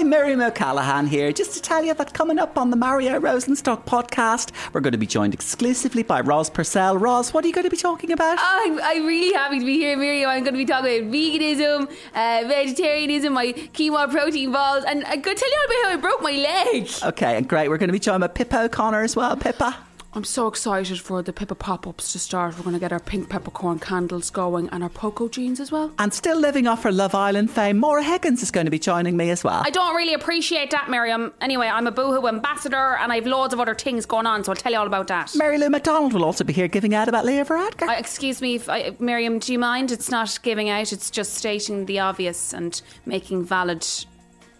Hi, Miriam O'Callaghan here, just to tell you that coming up on the Mario Rosenstock podcast, we're going to be joined exclusively by Roz Purcell. Roz, what are you going to be talking about? I'm, I'm really happy to be here, Miriam. I'm going to be talking about veganism, uh, vegetarianism, my quinoa protein balls, and I'm going to tell you all about how I broke my leg. Okay, and great. We're going to be joined by Pippa O'Connor as well. Pippa. I'm so excited for the Pippa pop ups to start. We're going to get our pink peppercorn candles going and our Poco jeans as well. And still living off her Love Island fame, Maura Higgins is going to be joining me as well. I don't really appreciate that, Miriam. Anyway, I'm a Boohoo ambassador and I've loads of other things going on, so I'll tell you all about that. Mary Lou McDonald will also be here giving out about Leo Varadkar. Uh, excuse me, if I, Miriam, do you mind? It's not giving out, it's just stating the obvious and making valid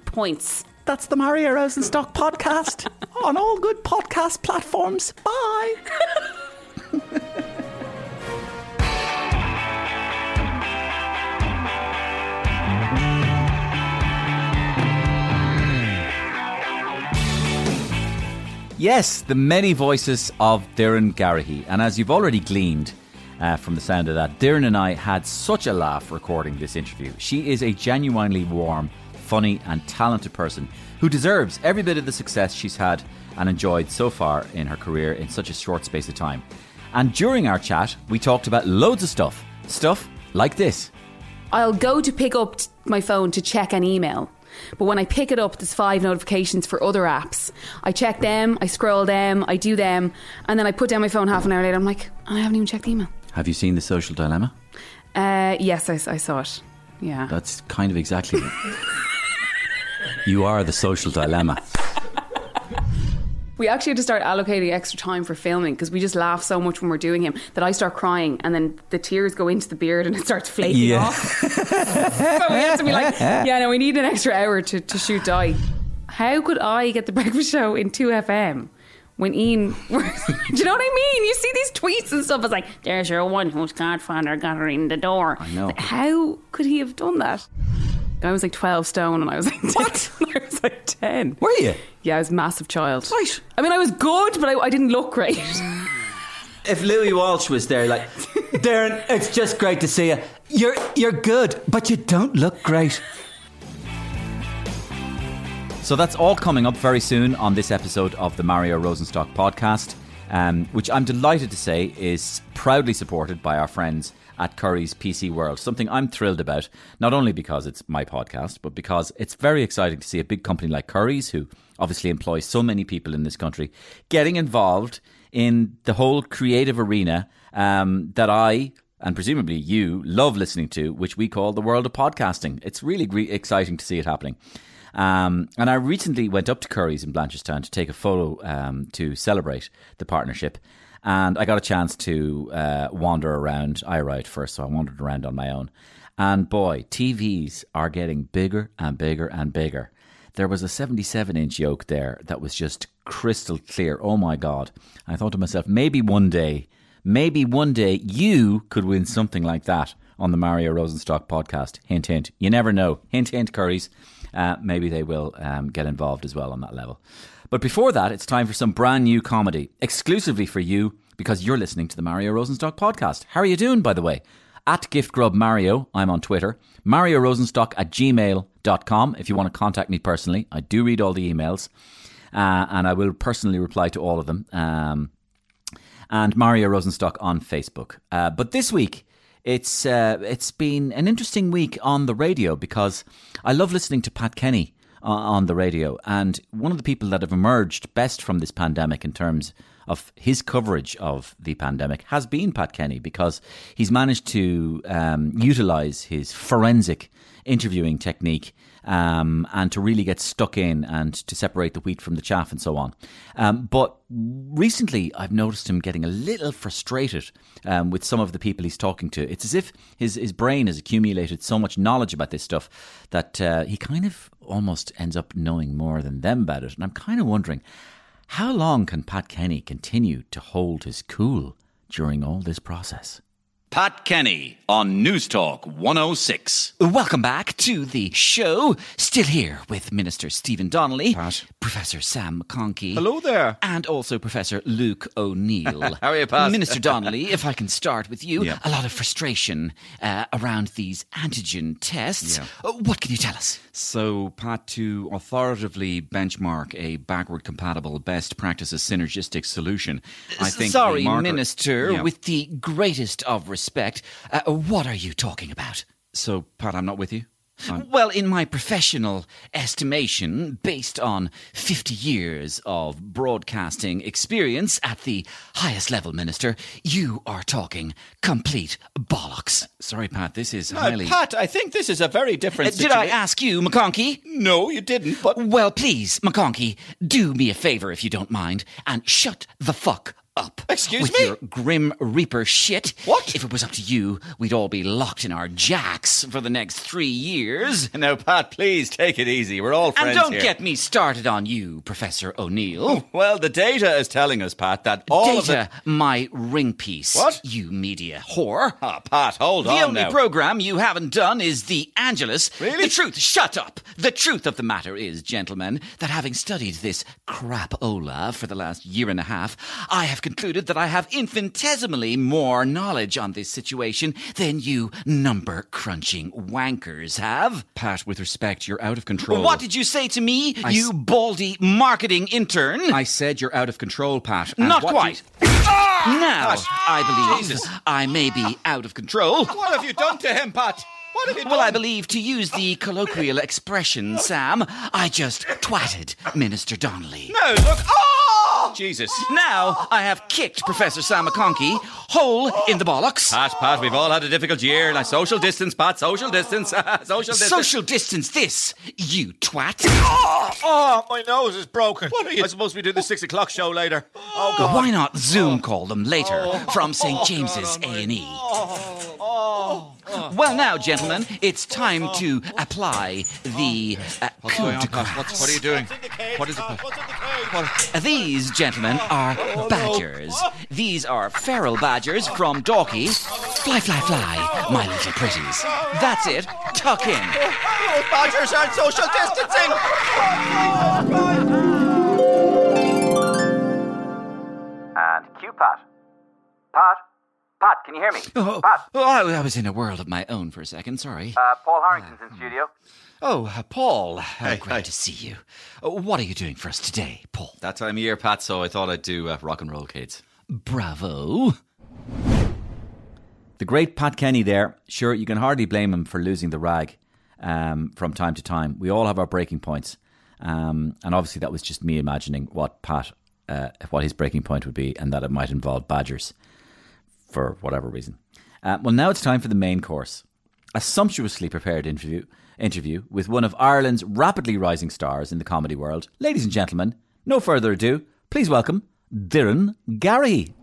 points. That's the Mario Rosenstock podcast on all good podcast platforms. Bye. Yes, the many voices of Doireann Garrihy. And as you've already gleaned uh, from the sound of that, Doireann and I had such a laugh recording this interview. She is a genuinely warm, funny, and talented person who deserves every bit of the success she's had and enjoyed so far in her career in such a short space of time. And during our chat, we talked about loads of stuff. Stuff like this. I'll go to pick up my phone to check an email. But when I pick it up, there's five notifications for other apps. I check them, I scroll them, I do them, and then I put down my phone half an hour later. I'm like, I haven't even checked the email. Have you seen The Social Dilemma? Uh, yes, I, I saw it. Yeah. That's kind of exactly it. You are the social dilemma. We actually had to start allocating extra time for filming because we just laugh so much when we're doing him that I start crying and then the tears go into the beard and it starts flaking Yeah. off. so we have to be like, yeah, no, we need an extra hour to, to shoot Daithi. How could I get the breakfast show in 2FM when Ian. do you know what I mean? You see these tweets and stuff. It's like, there's your one whose godfather got her in the door. I know. Like, how could he have done that? I was like 12 stone and I was like 10. I was like 10. Were you? Yeah, I was a massive child. Right. I mean, I was good, but I, I didn't look great. If Louis Walsh was there, like, Doireann, it's just great to see you. You're you're good, but you don't look great. So that's all coming up very soon on this episode of the Mario Rosenstock podcast, um, which I'm delighted to say is proudly supported by our friends at Currys PC World. Something I'm thrilled about, not only because it's my podcast, but because it's very exciting to see a big company like Currys, who obviously employs so many people in this country, getting involved in the whole creative arena um, that I and presumably you love listening to, which we call the world of podcasting. It's really re- exciting to see it happening. Um, and I recently went up to Currys in Blanchardstown to take a photo um, to celebrate the partnership. And I got a chance to uh, wander around. I arrived first, so I wandered around on my own. And boy, TVs are getting bigger and bigger and bigger. There was a 77 inch yoke there that was just crystal clear. Oh my God. I thought to myself, maybe one day, maybe one day you could win something like that on the Mario Rosenstock podcast. Hint, hint. You never know. Hint, hint, Currys. Uh, maybe they will um, get involved as well on that level. But before that, it's time for some brand new comedy, exclusively for you because you're listening to the Mario Rosenstock podcast. How are you doing, by the way? At GiftGrub Mario, I'm on Twitter. Mario Rosenstock at gmail.com if you want to contact me personally. I do read all the emails uh, and I will personally reply to all of them. Um, and Mario Rosenstock on Facebook. Uh, but this week, it's uh, it's been an interesting week on the radio because I love listening to Pat Kenny on the radio, and one of the people that have emerged best from this pandemic in terms of his coverage of the pandemic has been Pat Kenny because he's managed to um, utilize his forensic interviewing technique um, and to really get stuck in and to separate the wheat from the chaff and so on. Um, but recently, I've noticed him getting a little frustrated um, with some of the people he's talking to. It's as if his, his brain has accumulated so much knowledge about this stuff that uh, he kind of almost ends up knowing more than them about it. And I'm kind of wondering how long can Pat Kenny continue to hold his cool during all this process? Pat Kenny on Newstalk 106. Welcome back to the show. Still here with Minister Stephen Donnelly, Pat. Professor Sam McConkey. Hello there. And also Professor Luke O'Neill. How are you, Pat? Minister Donnelly, if I can start with you. Yeah. A lot of frustration uh, around these antigen tests. Yeah. Uh, what can you tell us? So, Pat, to authoritatively benchmark a backward compatible best practices synergistic solution, I think. Sorry, marker- Minister, Yeah. with the greatest of respect, uh, what are you talking about? So, Pat, I'm not with you. I'm- Well, in my professional estimation, based on 50 years of broadcasting experience at the highest level, Minister, you are talking complete bollocks. Sorry, Pat, this is Uh, highly. Pat, I think this is a very different Uh, Did I ask you, McConkey? No, you didn't, but Well, please, McConkey, do me a favour if you don't mind, and shut the fuck up. Excuse with me? your Grim Reaper shit. What? If it was up to you, we'd all be locked in our jacks for the next three years. now, Pat, please take it easy. We're all friends And don't here. get me started on you, Professor O'Neill. Well, the data is telling us, Pat, that all of Data, the my ring piece. What? You media whore. Ah, Pat, hold The on The only now. program you haven't done is the Angelus. Really? The truth, shut up. The truth of the matter is, gentlemen, that having studied this crapola for the last year and a half, I have concluded that I have infinitesimally more knowledge on this situation than you number crunching wankers have. Pat, with respect, you're out of control. What did you say to me, I you s- baldy marketing intern? I said you're out of control, Pat. Not quite. you- ah! now, I believe Jesus. I may be out of control. What have you done to him, Pat? What have you done? Well, I believe to use the colloquial expression, Sam, I just twatted Minister Donnelly. No, look. Oh! Oh, Jesus. Now I have kicked Professor Sam McConkey whole in the bollocks. Pat, Pat, we've all had a difficult year. Now, social distance, Pat, social distance. social distance. Social distance this, you twat. Oh, oh, my nose is broken. What are you? I'm supposed to be doing the six o'clock show later. Oh, God. Why not Zoom call them later oh. from St. James's A&E? Well, now, gentlemen, it's time to apply the uh, coup de grace. What are you doing? What is it? Uh, These, gentlemen, are badgers. These are feral badgers from Dalkey. Fly, fly, fly, my little pretties. That's it. Tuck in. Those badgers aren't social distancing. And cue Pat. Pat? Pat, can you hear me? Oh, Pat, oh, I I was in a world of my own for a second. Sorry. uh, Paul Harrington's in studio. Oh, uh, Paul. uh, Hey, great hey. to see you. Uh, what are you doing for us today, Paul? That time of year, Pat, so I thought I'd do uh, rock and roll, kids. Bravo. The great Pat Kenny there. Sure, you can hardly blame him for losing the rag um, from time to time. We all have our breaking points. Um, and obviously, that was just me imagining what Pat, uh, what his breaking point would be, and that it might involve badgers for whatever reason. Uh, well, now it's time for the main course. A sumptuously prepared interview, interview with one of Ireland's rapidly rising stars in the comedy world. Ladies and gentlemen, no further ado, please welcome Doireann Garrihy.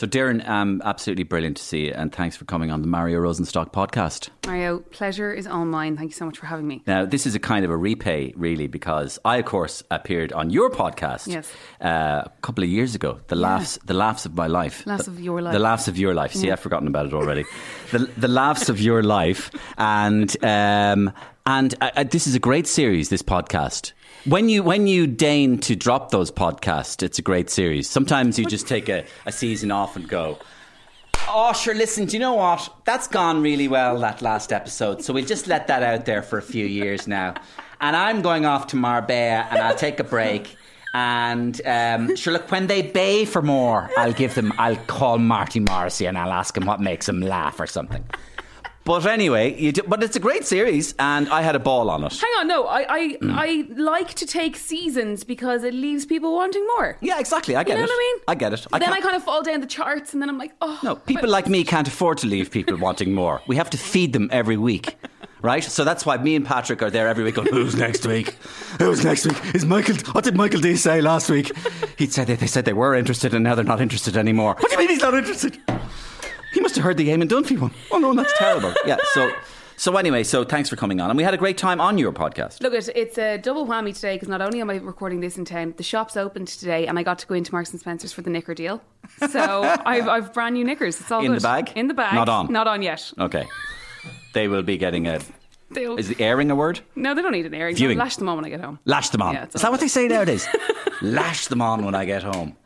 So, Doireann, um, absolutely brilliant to see you, and thanks for coming on the Mario Rosenstock podcast. Mario, pleasure is all mine. Thank you so much for having me. Now, this is a kind of a repay, really, because I, of course, appeared on your podcast Yes. uh, a couple of years ago. The laughs, the laughs of my life, Laughs The- of your life. the laughs of your life. See, I've forgotten about it already. the the laughs of your life, and um, and uh, uh, this is a great series. This podcast. When you when you deign to drop those podcasts, it's a great series. Sometimes you just take a, a season off and go. Oh, sure. Listen, do you know what? That's gone really well, that last episode. So we'll just let that out there for a few years now. And I'm going off to Marbella and I'll take a break. And um, sure, look, when they bay for more, I'll give them, I'll call Marty Morrissey and I'll ask him what makes him laugh or something. But anyway, you do, but it's a great series and I had a ball on it. Hang on, no, I I, mm. I like to take seasons because it leaves people wanting more. Yeah, exactly. I get it. You know it. what I mean? I get it. I then I kind of fall down the charts, and then I'm like, oh No, people but- like me can't afford to leave people wanting more. We have to feed them every week. Right? So that's why me and Patrick are there every week going, Who's next week? Who's next week? Is Michael what did Michael D say last week? He said that they said they were interested and now they're not interested anymore. What do you mean he's not interested? He must have heard the Eamon Dunphy one. Oh no, that's terrible. Yeah, so So anyway, so thanks for coming on, and we had a great time on your podcast. Look, it, it's a double whammy today because not only am I recording this in town, the shop's opened today, and I got to go into Marks and Spencers for the knicker deal. So I've, I've brand new knickers. It's all In good. the bag? In the bag. Not on? Not on yet. Okay, they will be getting a. They'll, Is the airing a word? no, they don't need an airing. Viewing. Lash them on when I get home. Lash them on. Yeah, Is that what they say nowadays? Lash them on when I get home.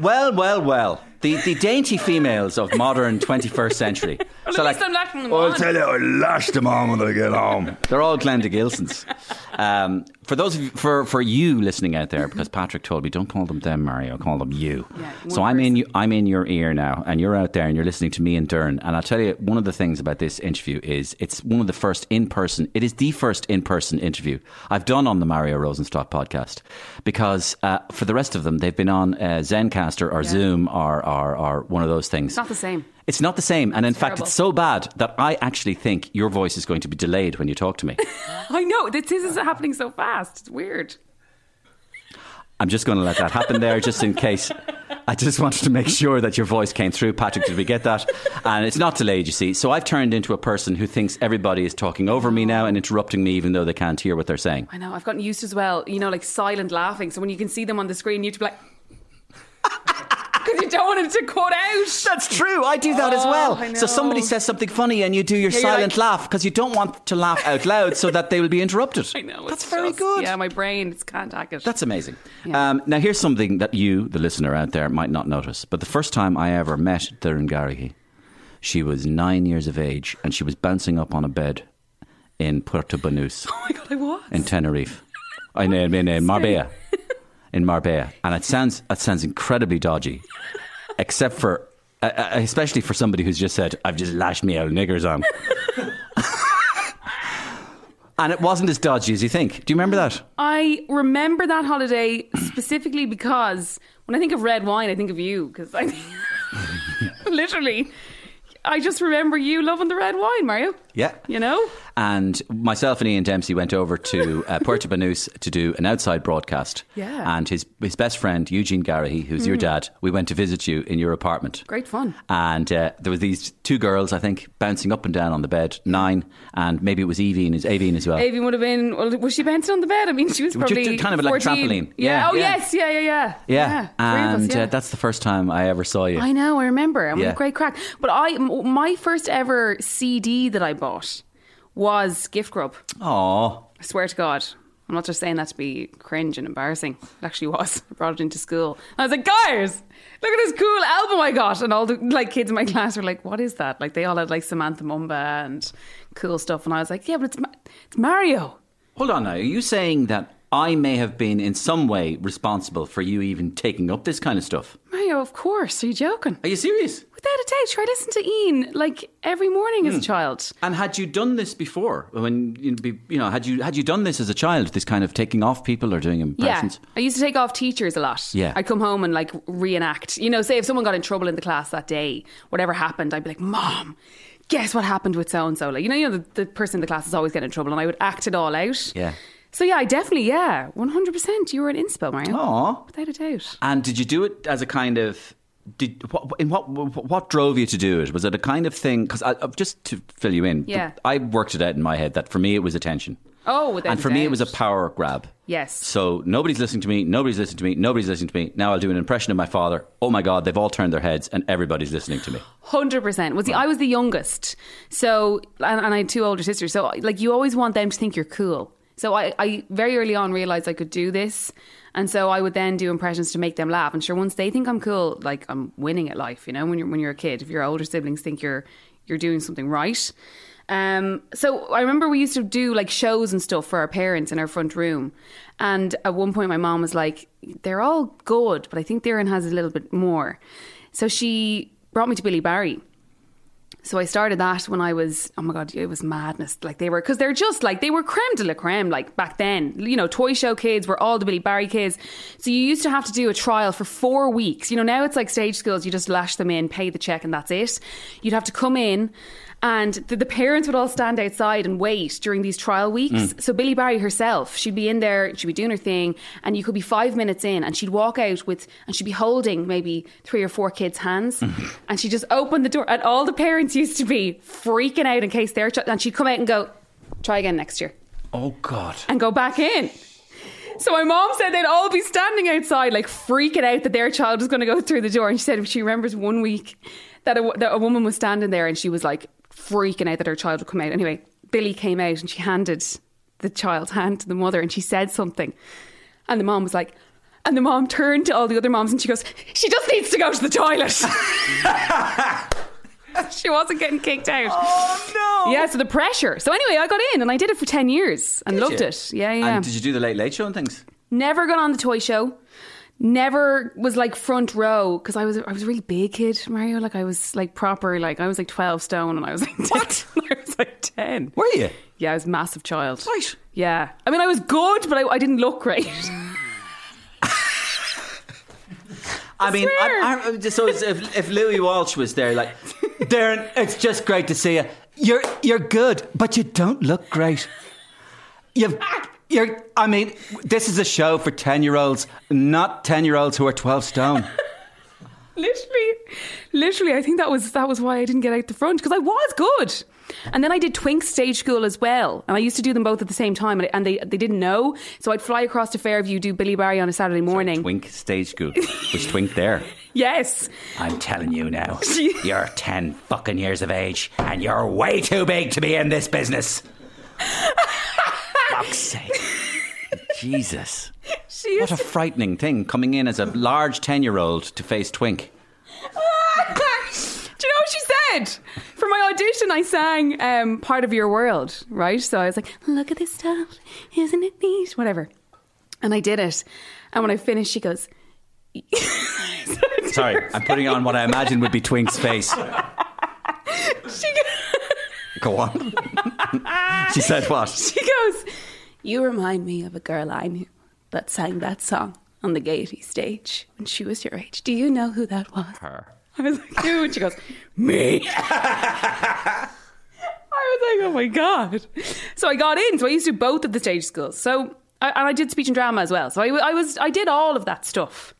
Well, well, well. The, the dainty females of modern 21st century. Well, So at least like, I'm lashing them "Oh, I'll on." tell you, I lash them on when I get home. They're all Glenda Gilsons. Um, for those of you, for, for you listening out there, because Patrick told me, don't call them them, Mario, call them you. Yeah, so I'm in, you, I'm in your ear now, and you're out there, and you're listening to me and Doireann. And I'll tell you, one of the things about this interview is it's one of the first in person, it is the first in person interview I've done on the Mario Rosenstock podcast. Because uh, for the rest of them, they've been on uh, Zencastr or Zoom or, or, or one of those things. It's not the same. It's not the same. And in fact, it's so bad that I actually think your voice is going to be delayed when you talk to me. I know. This is happening so fast. It's weird. I'm just going to let that happen there just in case. I just wanted to make sure that your voice came through. Patrick, did we get that? And it's not delayed, you see. So I've turned into a person who thinks everybody is talking over me now and interrupting me even though they can't hear what they're saying. I know. I've gotten used as well. You know, like silent laughing. So when you can see them on the screen, you have to be like, don't want him to cut out. That's true. I do that as Oh, well. So somebody says something funny and you do your Yeah, silent like- laugh because you don't want to laugh out loud so that they will be interrupted. I know. That's very just- good. Yeah, my brain it's can't hack it. That's amazing. Yeah. Um, now, here's something that you, the listener out there, might not notice. But the first time I ever met Doireann Garrihy, she was nine years of age and she was bouncing up on a bed in Puerto Banús oh my god, I was. in Tenerife. I in, in, in Marbella. In Marbella. And it sounds, it sounds incredibly dodgy, except for, uh, uh, especially for somebody who's just said, I've just lashed me out niggers on. and it wasn't as dodgy as you think. Do you remember that? I remember that holiday specifically because when I think of red wine, I think of you because I literally, I just remember you loving the red wine, Mario. Yeah. You know, And myself and Ian Dempsey went over to uh, Puerto Banús to do an outside broadcast. Yeah. And his his best friend Eugene Garrihy, who's your dad, we went to visit you in your apartment. great fun. And uh, there was these two girls, I think, bouncing up and down on the bed, nine, and maybe it was Evie as Aoibhinn as well. Avie would have been. Well, was she bouncing on the bed? I mean, she was probably kind of like a trampoline? Yeah. Yeah, Oh yeah. yes. Yeah. Yeah. Yeah. yeah, us, and yeah. Uh, that's the first time I ever saw you. I know, I remember. We Yeah. great crack. But I, my first ever CD that I bought was Gift Grub. Aw. I swear to God. I'm not just saying that to be cringe and embarrassing. It actually was. I brought it into school. I was like, guys, look at this cool album I got. And all the like kids in my class were like, what is that? Like they all had like Samantha Mumba and cool stuff. And I was like, yeah, but it's, Ma- it's Mario. Hold on now. Are you saying that I may have been in some way responsible for you even taking up this kind of stuff? Mario, of course. Are you joking? Are you serious? Without a doubt. Try listen to Ian like every morning Hmm. as a child. And had you done this before? When you you know, had you had you done this as a child? This kind of taking off people or doing impressions? Yeah, I used to take off teachers a lot. Yeah. I'd come home and like reenact. You know, say if someone got in trouble in the class that day, whatever happened, I'd be like, "Mom, guess what happened with so and so?" Like, you know, you know, the, the person in the class is always getting in trouble, and I would act it all out. Yeah. So yeah, I definitely, yeah, one hundred percent. You were an inspo, Mario. Aw. without a doubt. And did you do it as a kind of? Did what, in what what drove you to do it? Was it a kind of thing? Because just to fill you in, Yeah. I worked it out in my head that for me it was attention. Oh, and for me, it was a power grab. Yes. So nobody's listening to me. Nobody's listening to me. Nobody's listening to me. Now I'll do an impression of my father. Oh my God, they've all turned their heads and everybody's listening to me. Hundred percent. Was I was the youngest, so and, and I had two older sisters. So, like, you always want them to think you're cool. So, I, I very early on realized I could do this, and so I would then do impressions to make them laugh. And sure, once they think I'm cool, like I'm winning at life. You know, when you're when you're a kid, if your older siblings think you're you're doing something right. Um, so I remember we used to do like shows and stuff for our parents in our front room. And at one point, my mom was like, they're all good, but I think Doireann has a little bit more. So she brought me to Billy Barry. So I started that when I was, oh my God, it was madness. Like they were, because they're just like, they were creme de la creme, like back then. You know, toy show kids were all the Billy Barry kids. So you used to have to do a trial for four weeks. You know, now it's like stage schools, you just lash them in, pay the check, and that's it. You'd have to come in And the, the parents would all stand outside and wait during these trial weeks. Mm. So Billy Barry herself, she'd be in there, she'd be doing her thing, and you could be five minutes in, and she'd walk out with, and she'd be holding maybe three or four kids' hands, Mm-hmm. and she'd just open the door, and all the parents used to be freaking out in case their child, and she'd come out and go, try again next year, Oh God. and go back in. So my mom said they'd all be standing outside, like freaking out that their child was going to go through the door. And she said she remembers one week that a, that a woman was standing there and she was like freaking out that her child would come out. Anyway, Billy came out and she handed the child's hand to the mother and she said something. And the mom was like, and the mom turned to all the other moms and she goes, she just needs to go to the toilet. she wasn't getting kicked out. Oh no. Yeah, so the pressure. So anyway, I got in and I did it for 10 years and loved you? it. Yeah, yeah. And did you do the Late Late Show and things? Never got on the toy show. Never was like front row because I was I was a really big kid, Mario. Like I was like proper, like I was like twelve stone and I was like 10, what? I was like ten. Were you? Yeah, I was a massive child. Right. Yeah, I mean I was good, but I, I didn't look great. I mean, swear. I, I, so if, if Louis Walsh was there, like, Doireann, it's just great to see you. You're you're good, but you don't look great. You've you're. I mean, this is a show for ten year olds, not ten year olds who are twelve stone. literally, literally, I think that was that was why I didn't get out the front because I was good. And then I did Twink stage school as well, and I used to do them both at the same time, and, and they they didn't know. So I'd fly across to Fairview, do Billy Barry on a Saturday morning. Twink stage school. Was Twink there? Yes, I'm telling you now, you're 10 fucking years of age and you're way too big to be in this business. Fuck's sake. Jesus. What a frightening thing coming in as a large 10 year old to face Twink. Do you know what she said? For my audition, I sang um, "Part of Your World," right? So I was like, "Look at this stuff, isn't it neat?" Whatever, and I did it. And when I finished, she goes, Sorry, I'm putting on what I imagine would be Twink's face. She, goes, Go on. she said what? she goes, "You remind me of a girl I knew that sang that song on the Gaiety stage when she was your age. Do you know who that was?" Her. I was like, "Who?" And she goes, "Me." I was like, "Oh my god!" So I got in. So I used to do both of the stage schools. So I, and I did speech and drama as well. So I, I was I did all of that stuff,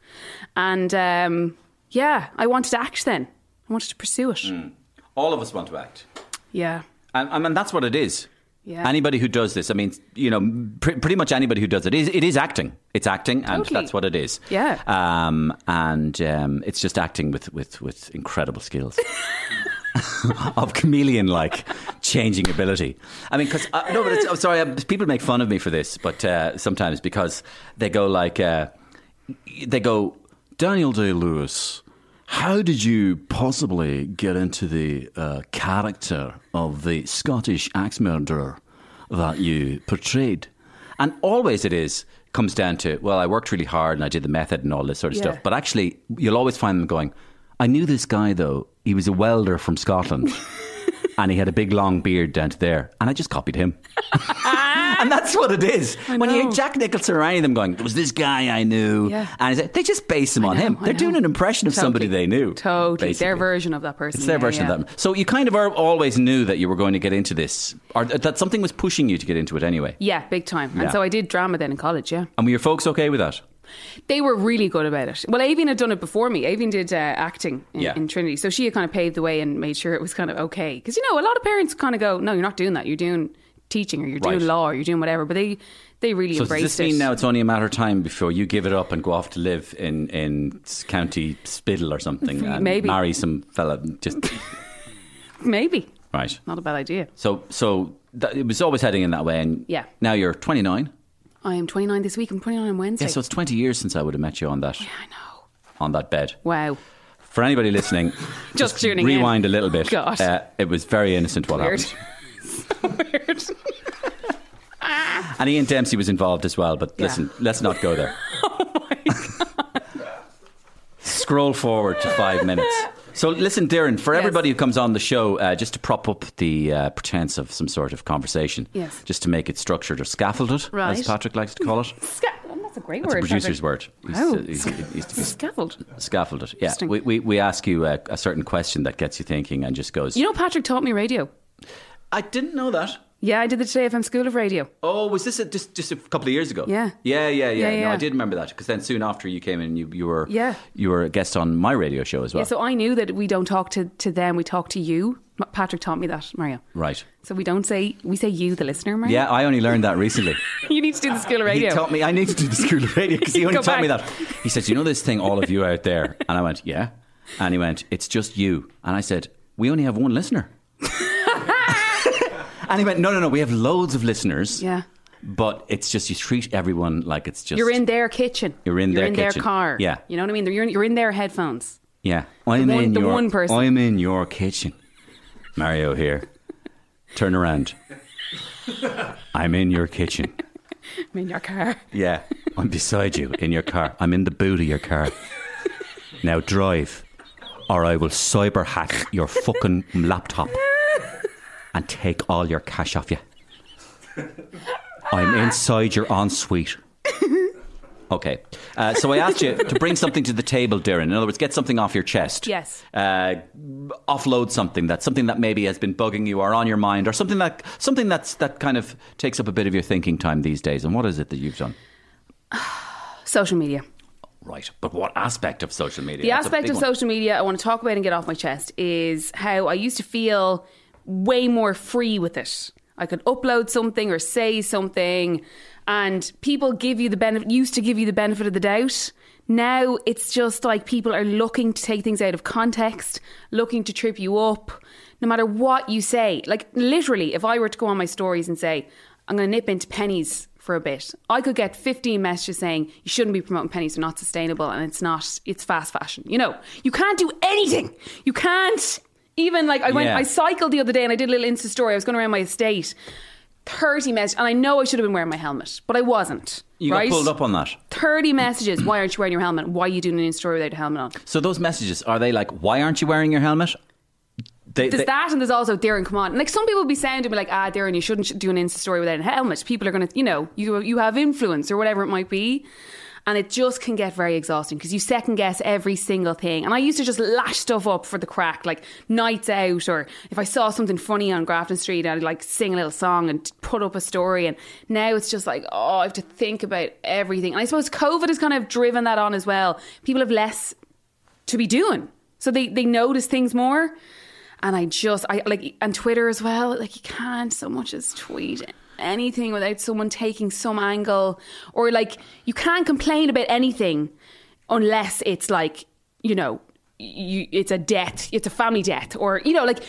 and um, yeah, I wanted to act. Then I wanted to pursue it. All of us want to act. Yeah, and and that's what it is. Yeah. Anybody who does this, I mean, you know, pre- pretty much anybody who does it is it is acting. It's acting, and Totally. that's what it is. Yeah. Um, and um, it's just acting with with with incredible skills. of chameleon like changing ability. I mean, because uh, no, but it's, I'm sorry, uh, people make fun of me for this, but uh, sometimes because they go like, uh, they go, Daniel Day Lewis, how did you possibly get into the uh, character of the Scottish axe murderer that you portrayed? And always it is comes down to well, I worked really hard and I did the method and all this sort of Yeah. stuff. But actually, you'll always find them going. I knew this guy though. He was a welder from Scotland. And he had a big long beard down to there, and I just copied him. and that's what it is. When you hear. Jack Nicholson or any of them going, "There was this guy I knew," Yeah. and they just base him on know, him. I They're doing an impression of somebody they knew. Totally, their version of that person. It's their Yeah, version yeah. of that. So you kind of always knew that you were going to get into this, or that something was pushing you to get into it anyway. Yeah, big time. And so I did drama then in college. Yeah. And were your folks okay with that? They were really good about it. Well, Aoibhinn had done it before me. Aoibhinn did uh, acting in, Yeah. in Trinity. So she had kind of paved the way and made sure it was kind of okay. Because, you know, a lot of parents kind of go, no, you're not doing that. You're doing teaching or you're Right. doing law or you're doing whatever. But they, they really So does this mean now it's only a matter of time before you give it up and go off to live in, in County Spiddal or something and Maybe. marry some fella? Just Maybe. right. Not a bad idea. So so that, it was always heading in that way. And Yeah. now you're 29. I am 29 this week. I'm 29 on Wednesday. Yeah, so it's 20 years since I would have met you on that Yeah, I know. on that bed. Wow. For anybody listening, Just tuning in. rewind a little bit. God. Uh, it was very innocent what Weird. happened. Weird. And Ian Dempsey was involved as well, but Yeah. listen, let's not go there. Oh Scroll forward to five minutes. So, listen, Doireann, for Yes. everybody who comes on the show, uh, just to prop up the uh, pretense of some sort of conversation, Yes. just to make it structured or scaffolded, as Patrick likes to call it. Sca- That's a great That's word. a producer's word. Wow. He's, he's, he used to be Scaffold. scaffolded. Yeah, we, we, we ask you a, a certain question that gets you thinking and just goes, You know, Patrick taught me radio. I didn't know that. Yeah, I did the Today FM School of Radio. Oh, was this a, just just a couple of years ago? Yeah. yeah, yeah, yeah. Yeah, No. I did remember that because then soon after you came in, you you were Yeah. you were a guest on my radio show as well. Yeah, so I knew that we don't talk to, to them, we talk to you. Patrick taught me that, Mario. right. So we don't say, we say you, the listener, Mario. Yeah, I only learned that recently. you need to do the School of Radio. He taught me I need to do the school of radio because he only taught me that. He said, "You know this thing, all of you out there," and I went, "Yeah," and he went, "It's just you," and I said, "We only have one listener." And he went, "No, no, no, we have loads of listeners." Yeah. But it's just you treat everyone like it's just You're in their kitchen. You're in You're their in kitchen. their car. Yeah. You know what I mean? You're in, you're in their headphones. Yeah, I'm one- in the your one person. I'm in your kitchen. Mario here. Turn around. I'm in your kitchen. I'm in your car. Yeah, I'm beside you in your car. I'm in the boot of your car. Now drive, or I will cyber hack your fucking laptop and take all your cash off you. I'm inside your ensuite. Okay, uh, so I asked you to bring something to the table, Doireann. In other words, get something off your chest. Yes. Uh, offload something that something that maybe has been bugging you or on your mind, or something that something that's that kind of takes up a bit of your thinking time these days. And what is it that you've done? Social media. Right, but what aspect of social media? The That's aspect of one. social media I want to talk about and get off my chest is how I used to feel way more free with it. I could upload something or say something, and people give you the benefit. Used to give you the benefit of the doubt. Now it's just like people are looking to take things out of context, looking to trip you up, no matter what you say. Like literally, if I were to go on my stories and say, "I'm going to nip into Penneys." For a bit, I could get 15 messages saying you shouldn't be promoting Penneys; they're not sustainable, and it's not. It's fast fashion. You know, you can't do anything. You can't even like I went. Yeah. I cycled the other day and I did a little Insta story. I was going around my estate. 30 messages, and I know I should have been wearing my helmet, but I wasn't. You right? got pulled up on that. 30 messages. Why aren't you wearing your helmet? Why are you doing an Insta story without a helmet on? So those messages are they like, why aren't you wearing your helmet? They, There's they- that, and there's also Doireann. Come on, like some people will be saying to me, like, "Ah, Doireann, you shouldn't do an Insta story without a helmet." People are going to, you know, you you have influence or whatever it might be, and it just can get very exhausting because you second guess every single thing. And I used to just lash stuff up for the crack, like nights out, or if I saw something funny on Grafton Street, I'd like sing a little song and put up a story. And now it's just like, oh, I have to think about everything. And I suppose COVID has kind of driven that on as well. People have less to be doing. So they, they notice things more. And I just, I like, and Twitter as well, like you can't so much as tweet anything without someone taking some angle. Or like, you can't complain about anything unless it's like, you know, you, it's a death, it's a family death. Or, you know, like,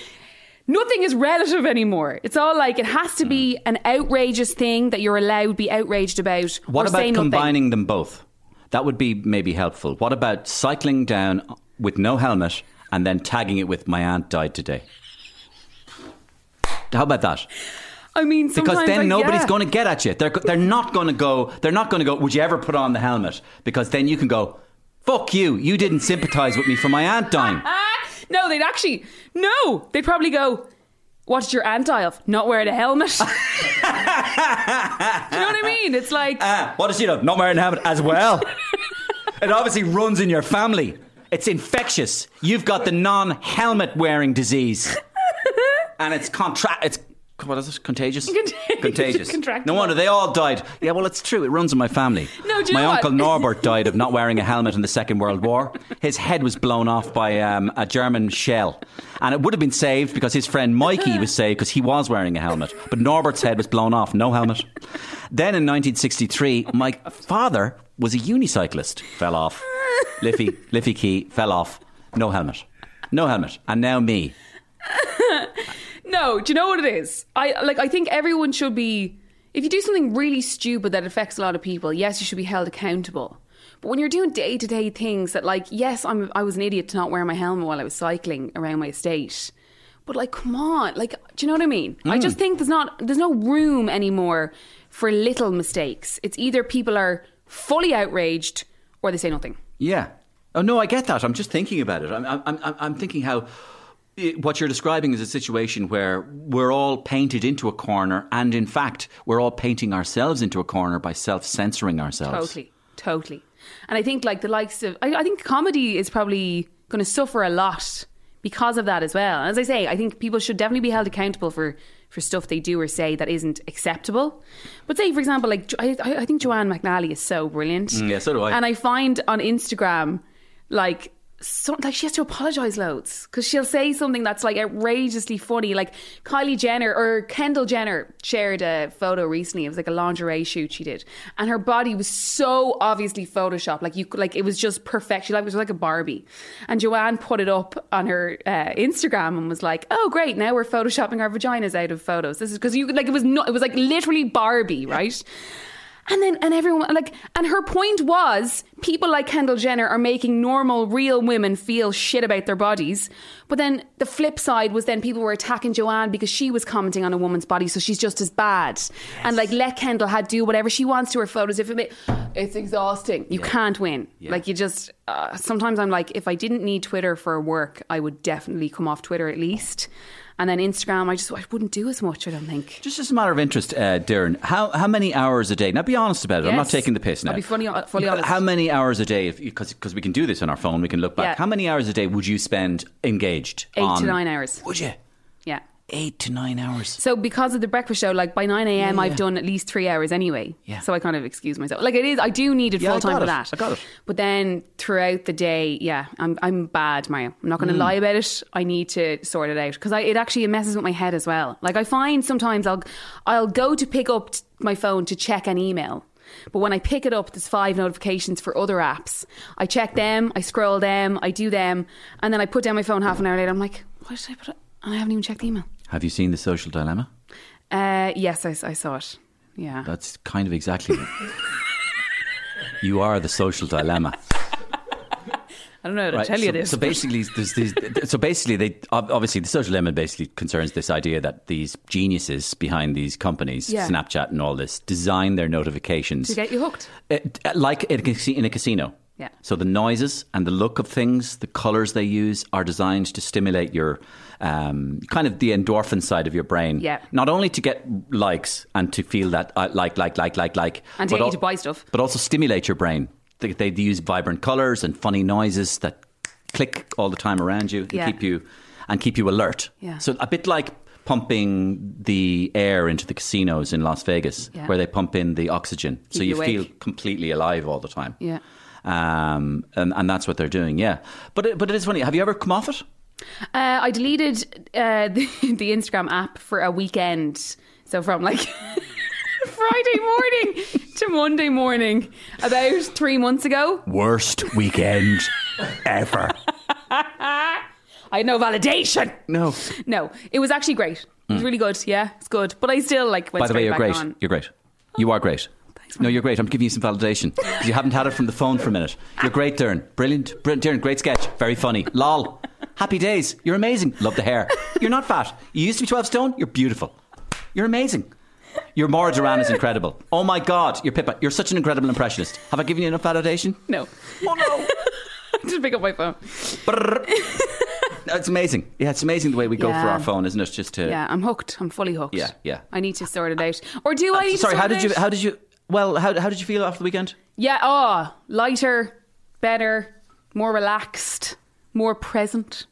Nothing is relative anymore. It's all like it has to be hmm. an outrageous thing that you're allowed to be outraged about. what about say nothing. combining them both? That would be maybe helpful. What about cycling down with no helmet and then tagging it with "My aunt died today"? How about that? I mean, Because then like, nobody's yeah. going to get at you. They're they're not going to go. They're not going to go. Would you ever put on the helmet? Because then you can go. Fuck you! You didn't sympathise with me for my aunt dying. No, they'd actually no. They'd probably go. What did your aunt die of? Not wearing a helmet. Do you know what I mean? It's like Ah, what does she know? Not wearing a helmet as well. it obviously runs in your family. It's infectious. You've got the non-helmet wearing disease, and it's contra- It's what is it? Contagious. Contagious. Contractable. No wonder they all died. Yeah, well, it's true. It runs in my family. No, do my uncle Norbert died of not wearing a helmet in the Second World War. His head was blown off by um, a German shell, and it would have been saved because his friend Mikey was saved because he was wearing a helmet. But Norbert's head was blown off, no helmet. Then in 1963, my father was a unicyclist, fell off. Liffey, Liffey Key fell off, no helmet, no helmet, and now me. No. Do you know what it is? I like. I think everyone should be. If you do something really stupid that affects a lot of people, yes, you should be held accountable. But when you're doing day to day things that, like, yes, I'm, I was an idiot to not wear my helmet while I was cycling around my estate. But like, come on, like, do you know what I mean? I just mm. think there's not there's no room anymore for little mistakes. It's either people are fully outraged or they say nothing. Yeah. Oh no, I get that. I'm just thinking about it. I'm, I'm, I'm, I'm thinking how what you're describing is a situation where we're all painted into a corner, and in fact, we're all painting ourselves into a corner by self censoring ourselves. Totally, totally. And I think like the likes of, I, I think comedy is probably going to suffer a lot because of that as well. As I say, I think people should definitely be held accountable for for stuff they do or say that isn't acceptable. But say, for example, like I, I I think Joanne McNally is so brilliant. Mm, yeah, so do I. And I find on Instagram, like. So, like she has to apologize loads because she'll say something that's like outrageously funny. Like Kylie Jenner or Kendall Jenner shared a photo recently. It was like a lingerie shoot she did, and her body was so obviously photoshopped. Like you, like it was just perfect. She like it was like a Barbie. And Joanne put it up on her uh, Instagram and was like, "Oh great, now we're photoshopping our vaginas out of photos. This is because you like it was not. It was like literally Barbie, right?" And then, and everyone, like, and her point was people like Kendall Jenner are making normal, real women feel shit about their bodies. But then the flip side was then people were attacking Joanne because she was commenting on a woman's body, so she's just as bad. And like, let Kendall had do whatever she wants to her photos. If it, ma- it's exhausting, you can't win. Like, you just, uh, sometimes I'm like, if I didn't need Twitter for work, I would definitely come off Twitter at least. And then Instagram, I just I wouldn't do as much. I don't think. Just as a matter of interest, uh, Doireann, how how many hours a day? Now, be honest about it. I'm not taking the piss now. I'll be fully- fully honest. How many hours a day? Because because we can do this on our phone, we can look back. Yeah. How many hours a day would you spend engaged? Eight to nine hours. Would you? Yeah. Eight to nine hours. So because of the breakfast show, like by nine a.m., I've done at least three hours anyway. Yeah. So I kind of excuse myself. Like it is, I do need it Yeah, full time for that. I got it. But then throughout the day, yeah, I'm I'm bad, Mario. I'm not going to mm. lie about it. I need to sort it out because it actually messes with my head as well. Like I find sometimes I'll I'll go to pick up t- my phone to check an email. But when I pick it up, there's five notifications for other apps. I check them, I scroll them, I do them, and then I put down my phone half an hour later. I'm like, why did I put it? And I haven't even checked the email. Have you seen the social dilemma? Uh, yes, I, I saw it. Yeah. That's kind of exactly. it. you are the social dilemma. I don't know how to Right, tell you this. So basically, there's these, so basically, they obviously the social dilemma basically concerns this idea that these geniuses behind these companies, Yeah. Snapchat and all this, design their notifications to get you hooked. Like in a, casi- in a casino. Yeah. So the noises and the look of things, the colors they use, are designed to stimulate your um, kind of the endorphin side of your brain. Yeah. Not only to get likes and to feel that uh, like, like, like, like, like, And to get you to buy stuff. but also stimulate your brain. They, they use vibrant colors and funny noises that click all the time around you and Yeah. keep you and keep you alert. Yeah. So a bit like pumping the air into the casinos in Las Vegas, Yeah. where they pump in the oxygen, so you you feel completely alive all the time. Yeah. Um, and, and that's what they're doing. Yeah. But it, but it is funny. Have you ever come off it? Uh, I deleted uh, the, the Instagram app for a weekend. So from like Friday morning to Monday morning, about three months ago. Worst weekend ever. I had no validation. No. No, it was actually great. It was really good. Yeah, it's good. But I still like went By the way, you're great. on. You're great. You are great. No, you're great. I'm giving you some validation. You haven't had it from the phone for a minute. You're great, Doireann. Brilliant. Brilliant. Doireann, great sketch. Very funny. Lol. Happy days. You're amazing. Love the hair. You're not fat. You used to be 12 stone. You're beautiful. You're amazing. Your Maura Duran is incredible. Oh my God, you're Pippa. You're such an incredible impressionist. Have I given you enough validation? No, Oh no. just pick up my phone. No, It's amazing. Yeah, it's amazing the way we go for our phone, isn't it? Just to. Yeah, I'm hooked. I'm fully hooked. Yeah, yeah. I need to sort it out. Or do I uh, need Sorry, how did you? How did you? Well, how, how did you feel after the weekend? Yeah, oh, lighter, better, more relaxed, more present.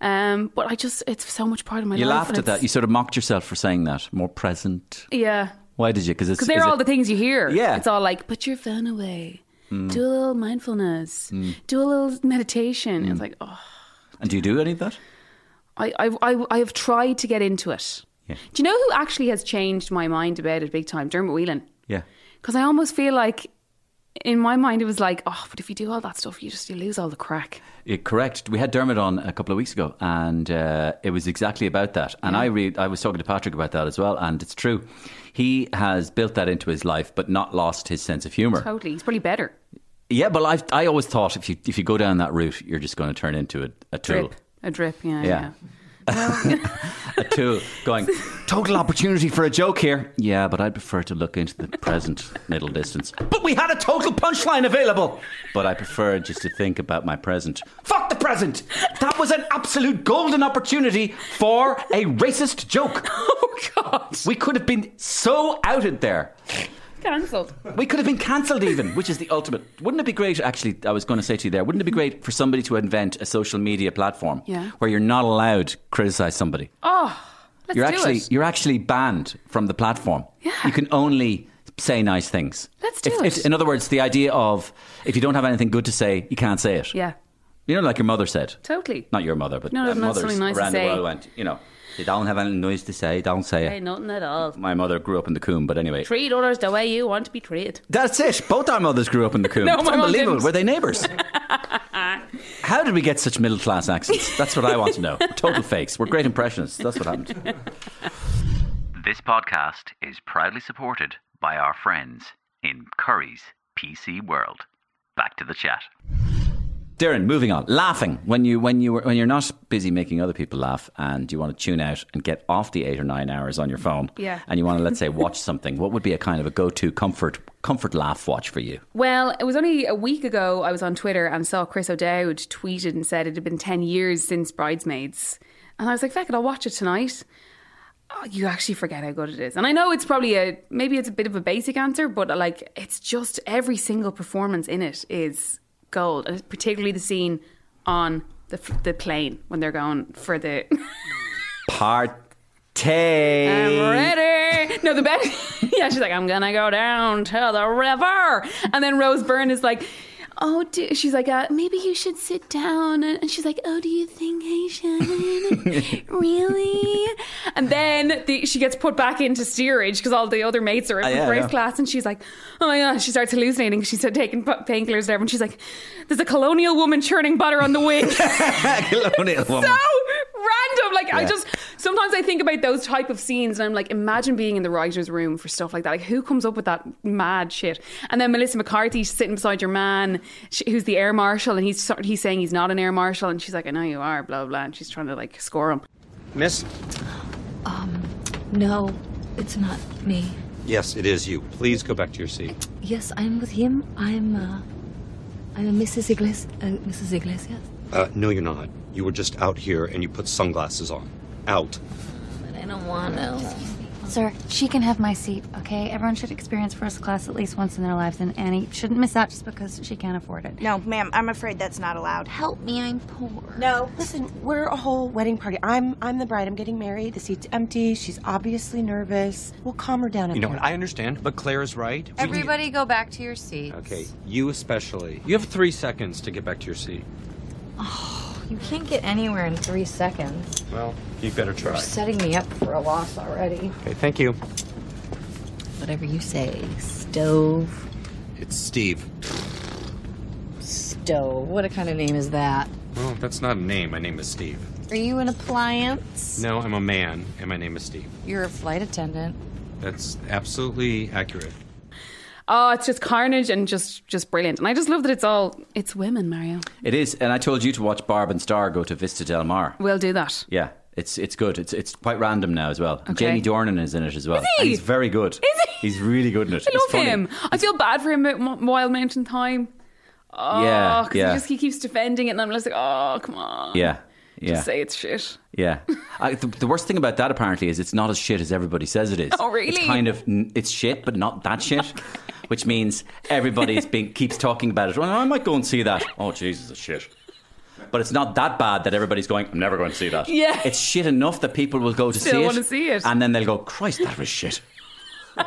Um, but I just, it's so much part of my Mm. You life. laughed at that. You sort of mocked yourself for saying that. More present. yeah. Why did you? Because Because they're all the things you hear. Yeah. It's all like, put your phone away. Mm. Do a little mindfulness. Do a little meditation. Mm. It's like, oh, And do you do any of that? I, I, I, I have tried to get into it. Yeah. Do you know who actually has changed my mind about it big time? Dermot Whelan. Yeah. Because I almost feel like, in my mind, it was like, oh, but if you do all that stuff, you just you lose all the crack. Yeah, correct. We had Dermot on a couple of weeks ago, and uh, it was exactly about that. And I re- I was talking to Patrick about that as well, and it's true. He has built that into his life, but not lost his sense of humour. Totally. He's probably better. Yeah, but I've, I always thought if you if you go down that route, you're just going to turn into a, a tool. Drip. A drip, yeah. Yeah. Yeah. a tool going, total opportunity for a joke here. Yeah, but I'd prefer to look into the present middle distance. But we had a total punchline available. But I prefer just to think about my present. Fuck the present! That was an absolute golden opportunity for a racist joke. Oh God, We could have been so outed there. Cancelled. We could have been cancelled even, which is the ultimate. Wouldn't it be great, actually, I was going to say to you there, wouldn't it be great for somebody to invent a social media platform Yeah. where you're not allowed to criticise somebody? Oh, let's you're do actually it. you're actually banned from the platform. Yeah. You can only say nice things. Let's do If- if- it. in other words, the idea of if you don't have anything good to say, you can't say it. Yeah, You know, like your mother said. totally. Not your mother, but No, uh, not mothers something nice to around say. the world went, you know, they don't have anything nice to say, don't say Hey, it. nothing at all. My mother grew up in the Coombe, but anyway. Treat others the way you want to be treated. That's it. Both our mothers grew up in the Coombe. No, it's my mum unbelievable. didn't. Were they neighbours? How did we get such middle class accents? That's what I want to know. Total fakes. We're great impressionists. That's what happened. This podcast is proudly supported by our friends in Currys PC World. Back to the chat. Doireann, moving on. Laughing when you when you were, when you're not busy making other people laugh and you want to tune out and get off the eight or nine hours on your phone. Yeah. And you want to let's say watch something. What would be a kind of a go to comfort comfort laugh watch for you? Well, it was only a week ago I was on Twitter and saw Chris O'Dowd tweeted and said it had been 10 years since Bridesmaids. And I was like, feck it, I'll watch it tonight. Oh, you actually forget how good it is. And I know it's probably a, maybe it's a bit of a basic answer, but like, it's just every single performance in it is gold. And particularly the scene on the, the plane when they're going for the. Partay. I'm ready. No, the best. yeah, she's like, I'm gonna go down to the river, and then Rose Byrne is like. Oh, do, she's like, uh, maybe you should sit down. And and she's like, oh, do you think I should? really? And then the, she gets put back into steerage because all the other mates are in Ah, yeah, first yeah. class. And she's like, oh my God. She starts hallucinating. 'cause She's taking pa- painkillers and everything. She's like, there's a colonial woman churning butter on the wing. Colonial woman. so random. Like I just sometimes I think about those type of scenes and I'm like, imagine being in the writers' room for stuff like that. Like who comes up with that mad shit? And then Melissa McCarthy sitting beside your man, sh- who's the air marshal, and he's he's saying he's not an air marshal, and she's like, I know you are, blah blah, and she's trying to like score him. Miss? No, it's not me. Yes, it is you. Please go back to your seat. Yes, I'm with him. I'm, uh, I'm a Mrs. Iglesias. Uh, Mrs. Iglesias. Uh, no, you're not. You were just out here and you put sunglasses on. Out. But I don't want to. Sir, she can have my seat, okay? Everyone should experience first class at least once in their lives, and Annie shouldn't miss out just because she can't afford it. No, ma'am, I'm afraid that's not allowed. Help me, I'm poor. No. Listen, we're a whole wedding party. I'm I'm the bride. I'm getting married. The seat's empty. She's obviously nervous. We'll calm her down. up You know here. what? I understand, but Claire is right. We can- Everybody go back to your seats. Okay, you especially. You have three seconds to get back to your seat. Oh. You can't get anywhere in three seconds. Well, you better try. You're setting me up for a loss already. Okay, thank you. Whatever you say, stove. It's Steve. Stove. What a kind of name is that? Well, that's not a name. My name is Steve. Are you an appliance? No, I'm a man, and my name is Steve. You're a flight attendant. That's absolutely accurate. Oh, it's just carnage and just just brilliant. And I just love that it's all it's women, Mario. It is, and I told you to watch Barb and Star go to Vista Del Mar. We'll do that. Yeah, it's it's good. It's it's quite random now as well. Okay. Jamie Dornan is in it as well. Is he? And he's very good. Is he? He's really good in it. I He's love funny. him. I feel bad for him at Wild Mountain Thyme. Oh, Yeah, 'cause yeah. He just he keeps defending it, and I'm just like, oh, come on. Yeah, yeah, Just say it's shit. yeah. I, the, the worst thing about that apparently is it's not as shit as everybody says it is. Oh, really? It's kind of it's shit, but not that shit. Which means everybody's being keeps talking about it. Well, I might go and see that. Oh, Jesus, it's shit. But it's not that bad that everybody's going. I'm never going to see that. Yeah. it's shit enough that people will go to Still see it, wanna see it. and then they'll go, "Christ, that was shit."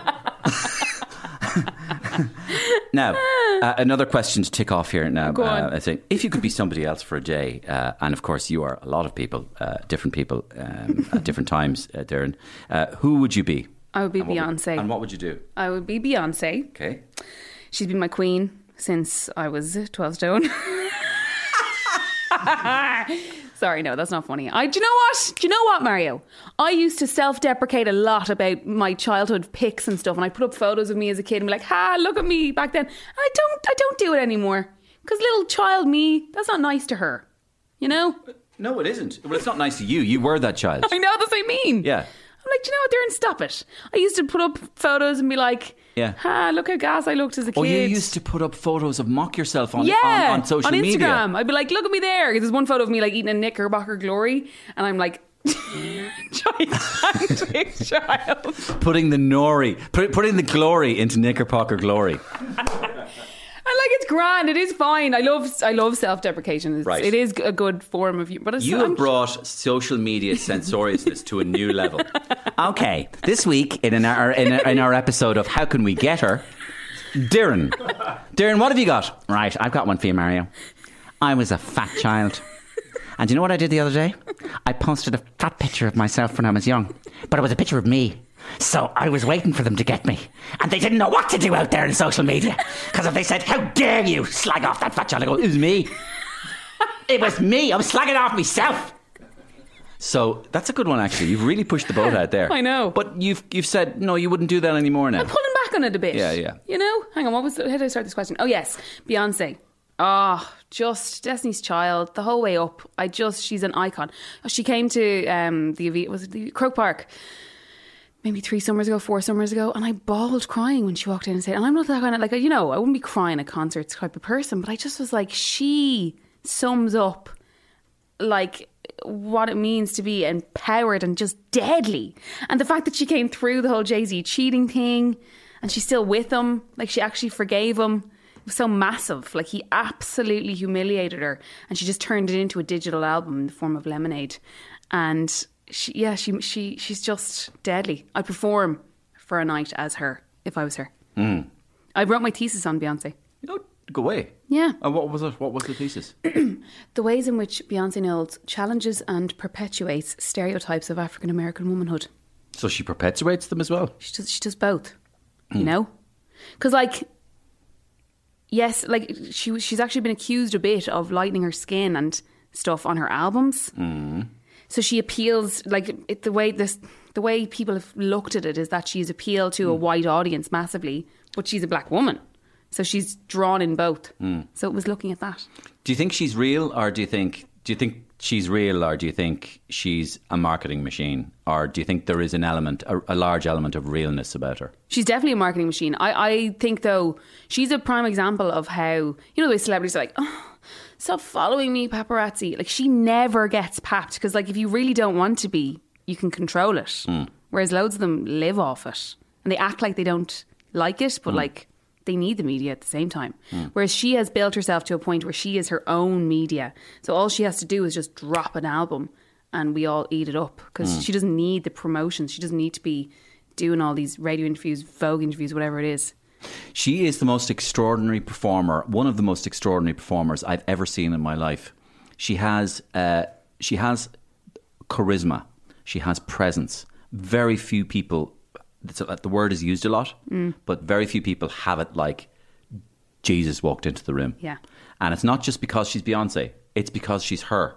now, uh, another question to tick off here. Now. Uh, I think if you could be somebody else for a day, uh, and of course you are a lot of people, uh, different people um, at different times, uh, Doireann. Uh, who would you be? I would be And what would- Beyonce. and what would you do? I would be Beyonce. Okay. She's been my queen since I was 12 stone. Sorry, no, that's not funny. I, do you know what? Do you know what, Mario? I used to self-deprecate a lot about my childhood pics and stuff, and I put up photos of me as a kid and be like, "Ha, look at me back then." I don't, I don't do it anymore because little child me, that's not nice to her. You know? No, it isn't. Well, it's not nice to you. You were that child. I know that's what I mean. Yeah. I'm like, do you know what? Doireann, stop it. I used to put up photos and be like, Yeah. ah, look how gas I looked as a kid. Oh, you used to put up photos of mock yourself on yeah, on, on social Instagram. media. I'd be like, look at me there. There's one photo of me like eating a Knickerbocker Glory, and I'm like, gigantic child. Putting the nori, put, putting the glory into Knickerbocker glory. Grand. It is fine. I love I love self deprecation. Right. It is a good form of you. But it's, You I'm- have brought social media censoriousness to a new level. Okay, this week in our in our, in our episode of How Can We Get Her, Doireann, Doireann, what have you got? Right, I've got one for you, Mario. I was a fat child. And you know what I did the other day? I posted a fat picture of myself when I was young, but it was a picture of me. So I was waiting for them to get me. And they didn't know what to do out there in social media. Because if they said, How dare you slag off that fat child? I go, It was me. It was me. I was slagging off myself. So that's a good one, actually. You've really pushed the boat out there. I know. But you've you've said no, you wouldn't do that anymore now. I'm pulling back on it a bit. Yeah, yeah. You know, hang on. What was? The, how did I start this question? Oh yes, Beyonce. Oh, just Destiny's Child the whole way up. I just she's an icon. She came to um the was it the Croke Park maybe three summers ago, four summers ago, and I bawled crying when she walked in and said, and I'm not that kind of like you know I wouldn't be crying at concerts type of person, but I just was like she sums up like what it means to be empowered and just deadly. And the fact that she came through the whole Jay Z cheating thing and she's still with him, like she actually forgave him. Was so massive. Like he absolutely humiliated her and she just turned it into a digital album in the form of Lemonade. And she yeah, she she she's just deadly. I'd perform for a night as her if I was her. Mm. I wrote my thesis on Beyonce. Go away. Yeah. And what was it? What was the thesis? The ways in which Beyonce Knowles challenges and perpetuates stereotypes of African American womanhood. So she perpetuates them as well. She does, she does both, you Hmm. know? Because, like, yes, like, she she's actually been accused a bit of lightening her skin and stuff on her albums. Mm. So she appeals, like, it, the way this. The way people have looked at it is that she's appealed to a Hmm. white audience massively, but she's a black woman. So she's drawn in both. Mm. So it was looking at that. Do you think she's real, or do you think do you think she's real, or do you think she's a marketing machine, or do you think there is an element, a, a large element of realness about her? She's definitely a marketing machine. I, I think, though, she's a prime example of how, you know, the way celebrities are like, oh, stop following me, paparazzi. Like, she never gets papped because, like, if you really don't want to be, you can control it. Mm. Whereas loads of them live off it and they act like they don't like it, but, Mm. like, they need the media at the same time. Mm. Whereas she has built herself to a point where she is her own media. So all she has to do is just drop an album and we all eat it up because Mm. she doesn't need the promotions. She doesn't need to be doing all these radio interviews, Vogue interviews, whatever it is. She is the most extraordinary performer, one of the most extraordinary performers I've ever seen in my life. She has, uh, she has charisma. She has presence. Very few people. It's The word is used a lot, Mm. but very few people have it like Jesus walked into the room. Yeah. And it's not just because she's Beyonce, it's because she's her.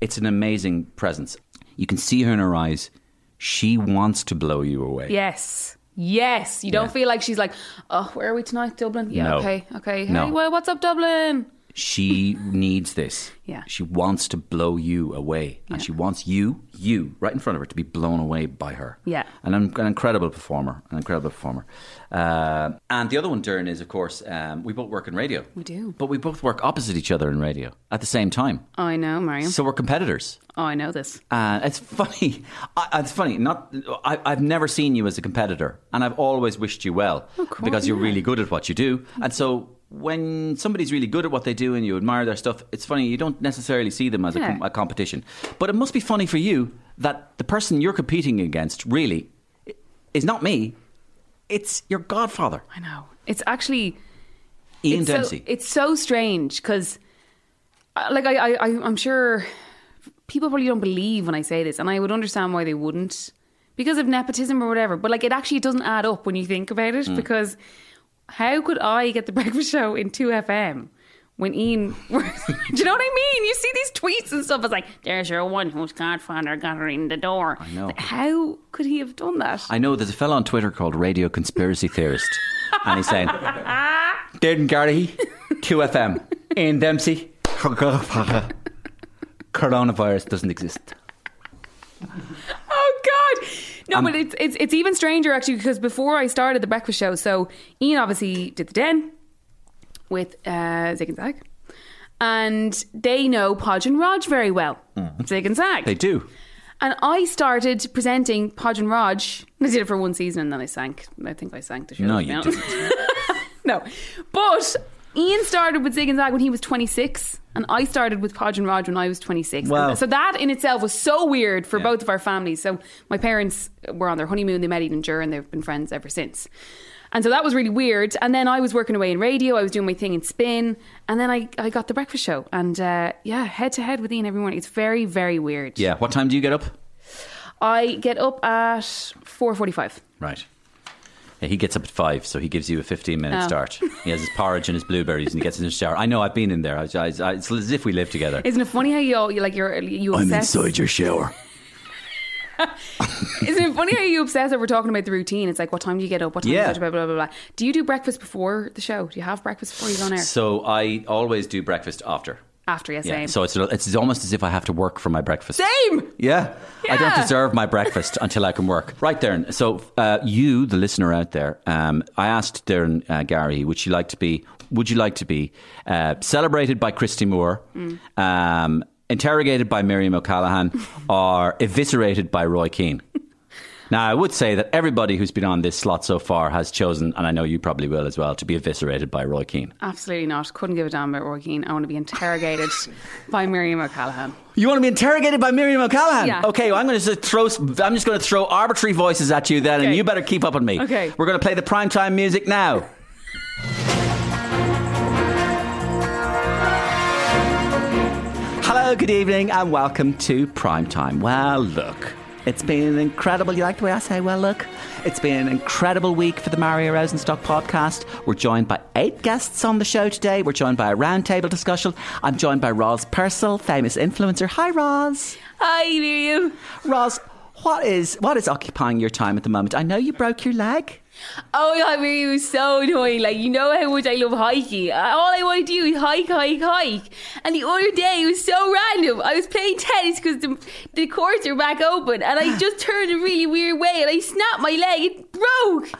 It's an amazing presence. You can see her in her eyes. She wants to blow you away. Yes. Yes. You don't Yeah. feel like she's like, oh, where are we tonight? Dublin? Yeah, No. okay, okay. No. Hey, well, what's up, Dublin? She needs this. Yeah. She wants to blow you away. And she wants you, you, right in front of her, to be blown away by her. Yeah. An, an incredible performer. An incredible performer. Uh, and the other one, Doireann, is, of course, um, we both work in radio. We do. But we both work opposite each other in radio at the same time. Oh, I know, Mariam. So we're competitors. oh, I know this. Uh, it's funny. I, it's funny. Not. I, I've never seen you as a competitor, and I've always wished you well because you're yeah. really good at what you do. And so, when somebody's really good at what they do and you admire their stuff, it's funny. You don't necessarily see them as a, com- a competition, but it must be funny for you that the person you're competing against really is not me. It's your godfather, I know. It's actually Ian it's Dempsey. So, it's so strange because, like, I, I, I, I'm sure people probably don't believe when I say this, and I would understand why they wouldn't because of nepotism or whatever. But like, it actually doesn't add up when you think about it Mm. because how could I get the breakfast show in two FM? When Ian, do you know what I mean? You see these tweets and stuff. It's like, there's your one whose godfather got her in the door. I know. How could he have done that? I know there's a fellow on Twitter called Radio Conspiracy Theorist, and he's saying, Doireann Garrihy, 2FM, Ian Dempsey. coronavirus doesn't exist. Oh God! No, Um, but it's it's it's even stranger actually because before I started the breakfast show, so Ian obviously did the den with uh, Zig and Zag, and they know Podge and Rog very well. Zig and Zag. They do. And I started presenting Podge and Rog. I did it for one season and then I sank. I think I sank the show. No, you honest. no, but Ian started with Zig and Zag when he was 26, and I started with Podge and Rog when I was 26. Wow. So that in itself was so weird for both of our families. So my parents were on their honeymoon. They met Eden Jur, and they've been friends ever since. And so that was really weird. And then I was working away in radio. I was doing my thing in spin. And then I, I got the breakfast show. And uh, yeah, head to head with Ian every morning. It's very, very weird. Yeah. What time do you get up? I get up at 4.45. Right. Yeah, he gets up at five, so he gives you a 15 minute Oh. start. He has his porridge and his blueberries and he gets in the shower. I know, I've been in there. I, I, I, it's as if we live together. Isn't it funny how you, all- you like you're you I'm obsess? inside your shower. Isn't it funny how you obsess over talking about the routine? It's like what time do you get up? What time Yeah. do you go to bed? Blah blah blah. Do you do breakfast before the show? Do you have breakfast before you go on air? So I always do breakfast after. After, Yeah. same. So it's, it's almost as if I have to work for my breakfast. Same. Yeah. I don't deserve my breakfast until I can work. Right, Doireann. So, uh, you, the listener out there, um, I asked Doireann uh, Gary, would you like to be, would you like to be uh, celebrated by Christy Moore, Mm. um, interrogated by Miriam O'Callaghan, or eviscerated by Roy Keane? Now, I would say that everybody who's been on this slot so far has chosen, and I know you probably will as well, to be eviscerated by Roy Keane. Absolutely not. Couldn't give a damn about Roy Keane. I want to be interrogated by Miriam O'Callaghan. You want to be interrogated by Miriam O'Callaghan? Yeah. Okay, well, I'm going to throw. I'm just going to throw arbitrary voices at you then, and you better keep up with me. Okay. We're going to play the primetime music now. Hello, good evening, and welcome to Primetime. Well, look, it's been incredible. You like the way I say, well, look? It's been an incredible week for the Mario Rosenstock podcast. We're joined by eight guests on the show today. We're joined by a roundtable discussion. I'm joined by Roz Purcell, famous influencer. Hi, Roz. Hi, Miriam. Roz, what is what is occupying your time at the moment? I know you broke your leg. Oh my god, Miriam was so annoying. Like, you know how much I love hiking. Uh, All I want to do is hike, hike, hike. And the other day, it was so random. I was playing tennis because the, the courts are back open. And I just turned a really weird way and I snapped my leg. It broke.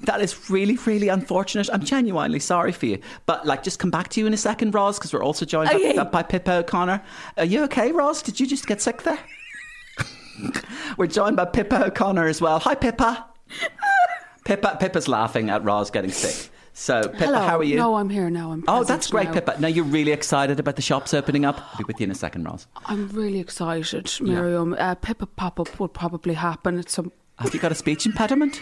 That is really, really unfortunate. I'm genuinely sorry for you. But like, just come back to you in a second, Roz, because we're also joined Okay. up, by Pippa O'Connor. Are you okay, Roz? Did you just get sick there? we're joined by Pippa O'Connor as well. Hi, Pippa. Pippa. Pippa's laughing at Roz getting sick. So, Pippa, Hello. how are you? No, I'm here now. I'm Oh, that's great, now. Pippa. Now you're really excited about the shops opening up. I'll be with you in a second, Roz. I'm really excited, Miriam. Uh, Pippa pop up will probably happen at some. Have you got a speech impediment?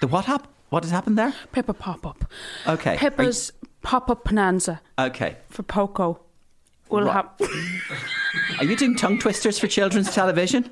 The what hap- What has happened there? Pippa pop up. Okay. Pippa's pop up bonanza Okay. for Poco will Right. happen. Are you doing tongue twisters for children's television?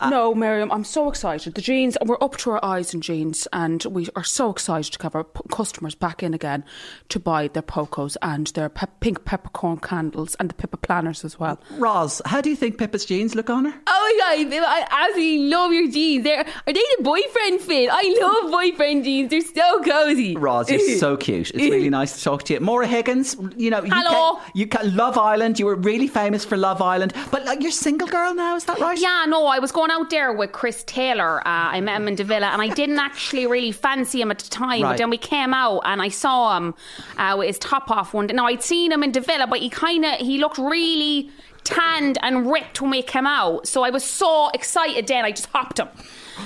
Uh, no, Miriam, I'm so excited. The jeans, we're up to our eyes in jeans, and we are so excited to have our p- customers back in again to buy their Pocos and their pe- pink peppercorn candles and the Pippa planners as well. Roz, how do you think Pippa's jeans look on her? Oh my god, Viv, I absolutely love your jeans. They're, are they the boyfriend fit? I love boyfriend jeans. They're so cozy. Roz, you're so cute. It's really nice to talk to you. Maura Higgins, you know, you Hello. Can, you can Love Island. You were really famous for Love Island, but like, you're single girl now. Is that right? Yeah, no, I was going out there with Chris Taylor. Uh, I met him in Davila, and I didn't actually really fancy him at the time. Right. But then we came out, and I saw him uh, with his top off one day. Now I'd seen him in Davila, but he kind of he looked really tanned and ripped when we came out. So I was so excited. Then I just hopped him.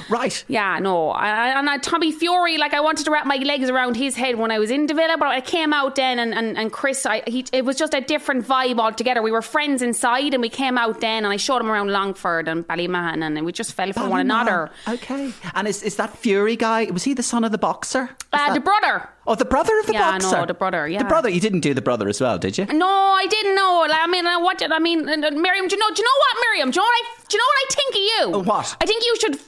Right. Yeah, no, I, I- and I, Tommy Fury, like I wanted to wrap my legs around his head when I was in Davila, but I came out then, and, and, and Chris, I, he, it was just a different vibe altogether. We were friends inside, and we came out then, and I showed him around Longford and Ballymahon, and we just fell for one another. Okay. And is, is that Fury guy? Was he the son of the boxer? Uh, that- the brother. Oh, the brother of the Yeah, boxer. no, the brother, yeah. The brother. You didn't do the brother as well, did you? No, I didn't know. I mean, uh, what did I mean? Miriam, do you know? Do you know what, Miriam? Do you know what I? Do you know what I think of you? What? I think you should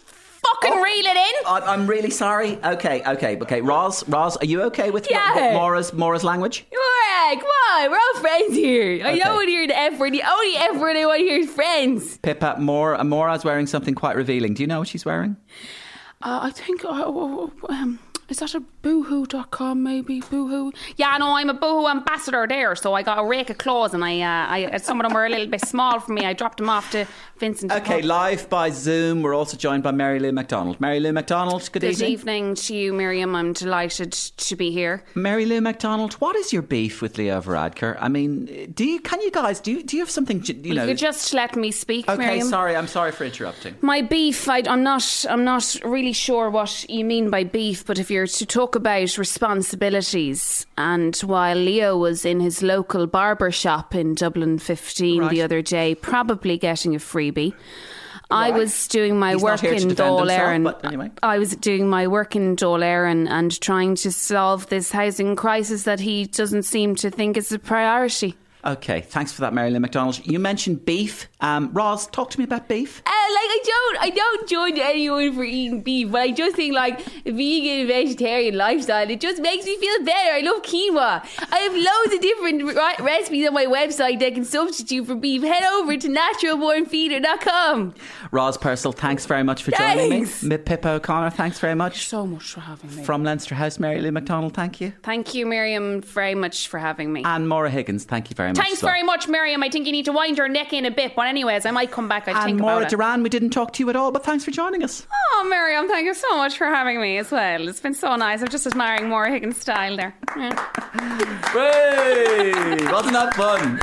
fucking Oh. reel it in. I- I'm really sorry. Okay, okay, okay. Roz, Roz, are you okay with Yeah. Maura's, Maura's language? Alright, come on, we're all friends here. I Okay. don't want to hear the F word. The only F word I want to hear is friends. Pippa, Maura, Maura's wearing something quite revealing. Do you know what she's wearing? Uh, I think uh, um, Is that a boohoo.com maybe? Boohoo? Yeah, no, I'm a boohoo ambassador there. So I got a rake of clothes and I, uh, I some of them were a little bit small for me. I dropped them off to Vincent. Okay, live by Zoom. We're also joined by Mary Lou McDonald. Mary Lou McDonald, good, Good evening. evening to you, Miriam. I'm delighted to be here. Mary Lou McDonald, what is your beef with Leo Varadkar? I mean, do you can you guys do you, do you have something you know? you just let me speak, okay, Miriam? sorry, I'm sorry for interrupting. My beef, I, I'm not. I'm not really sure what you mean by beef. But if you're to talk about responsibilities, and while Leo was in his local barber shop in Dublin 15 Right. the other day, probably getting a freebie. I was doing my He's work not here to in defend Dole himself, Erin. but anyway. I was doing my work in Dáil Éireann and trying to solve this housing crisis that he doesn't seem to think is a priority. Okay, thanks for that, Mary Lou McDonald. You mentioned beef. Um, Roz, talk to me about beef. Uh, like I don't, I don't judge anyone for eating beef, but I just think like a vegan, vegetarian lifestyle. It just makes me feel better. I love quinoa. I have loads of different re- recipes on my website that can substitute for beef. Head over to naturalbornfeeder.com. Roz Purcell, thanks very much for joining Thanks. me. Pippa O'Connor, thanks very much. So much for having me. From Leinster House, Mary Lou McDonald, thank you. Thank you, Miriam, very much for having me. And Maura Higgins, thank you very much. Thanks as well. very much, Miriam. I think you need to wind your neck in a bit. But anyways, I might come back. I'll think Maura about it. Doireann, we didn't talk to you at all, but thanks for joining us. Oh, Miriam, thank you so much for having me as well. It's been so nice. I'm just admiring Maura Higgins' style there. Yeah. Hey, wasn't that fun?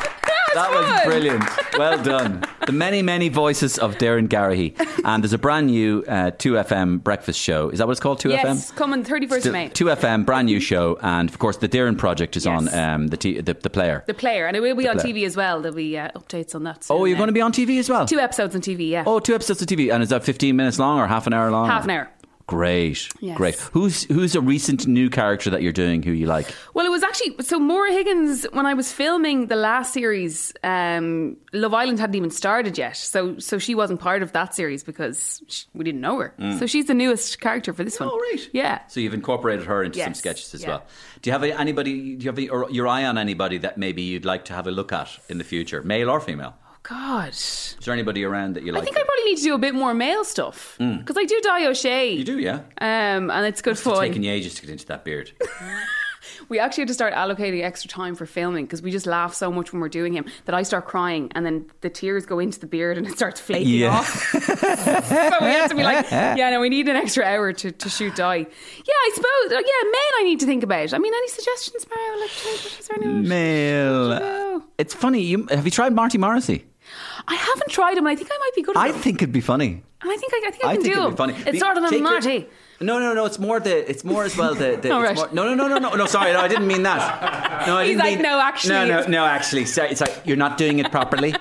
That was brilliant. Well done. The many, many voices of Doireann Garrihy. And there's a brand new uh, 2FM breakfast show. Is that what it's called? 2FM? Yes, coming 31st of May. 2FM, brand new show. And of course, the Doireann Project is Yes. on um, the, t- the, the player. The player, and it will be The on player. TV as well. There'll be uh, updates on that. oh, you're uh, going to be on TV as well? two episodes on TV. Yeah, Oh, two episodes of TV. And is that 15 minutes long or half an hour long? half an hour. Great. Yes. Great. Who's who's a recent new character that you're doing who you like? Well, it was actually so Maura Higgins when I was filming the last series. Um, Love Island hadn't even started yet, so so she wasn't part of that series because sh we didn't know her. Mm. So she's the newest character for this one. Oh, right. Yeah. So you've incorporated her into some sketches as yeah. well. Do you have anybody? Do you have your eye on anybody that maybe you'd like to have a look at in the future, male or female? God. Is there anybody around that you like? I think I probably need to do a bit more male stuff Mm. because I do Daithi O'Se. you do, yeah. Um, and it's good for It's taken you ages to get into that beard. We actually had to start allocating extra time for filming because we just laugh so much when we're doing him that I start crying and then the tears go into the beard and it starts flaking Yeah. off. so we had to be like, yeah, no, we need an extra hour to, to shoot Di. Yeah, I suppose. uh, Yeah, men I need to think about. I mean, any suggestions, Mario? Like, is there anyone? Male. It's funny. You have you tried Marty Morrissey? I haven't tried them, and I think I might be good at I him. think it'd be funny. I think I, I think I, I can think do it'd be funny. It's Be- sort of a Marty. No, no, no. It's more the. It's more as well the. the right. more- no, no, no, no, no, no. Sorry, no, I didn't mean that. No, I He's didn't like, mean. "No, actually, No, no, no. Actually, sorry, it's like you're not doing it properly.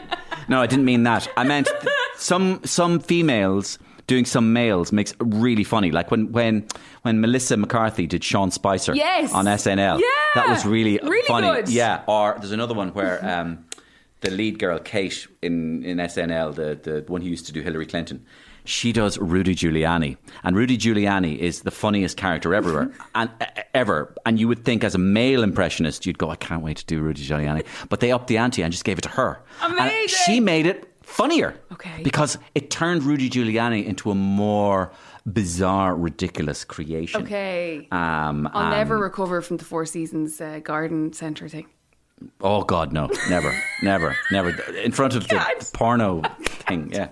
No, I didn't mean that. I meant th- some some females doing some males makes really funny. Like when when when Melissa McCarthy did Sean Spicer Yes. on SNL. Yeah. that was really Really funny. good. Yeah. Or there's another one where. Um, the lead girl, Kate, in, in SNL, the, the one who used to do Hillary Clinton, she does Rudy Giuliani. And Rudy Giuliani is the funniest character everywhere and uh, ever. And you would think as a male impressionist, you'd go, I can't wait to do Rudy Giuliani. But they upped the ante and just gave it to her. And Amazing. she made it funnier. Okay. Because it turned Rudy Giuliani into a more bizarre, ridiculous creation. Okay. Um, I'll um, never recover from the Four Seasons uh, garden centre thing. Oh God, no, never, never, never. In front of the porno thing, yeah.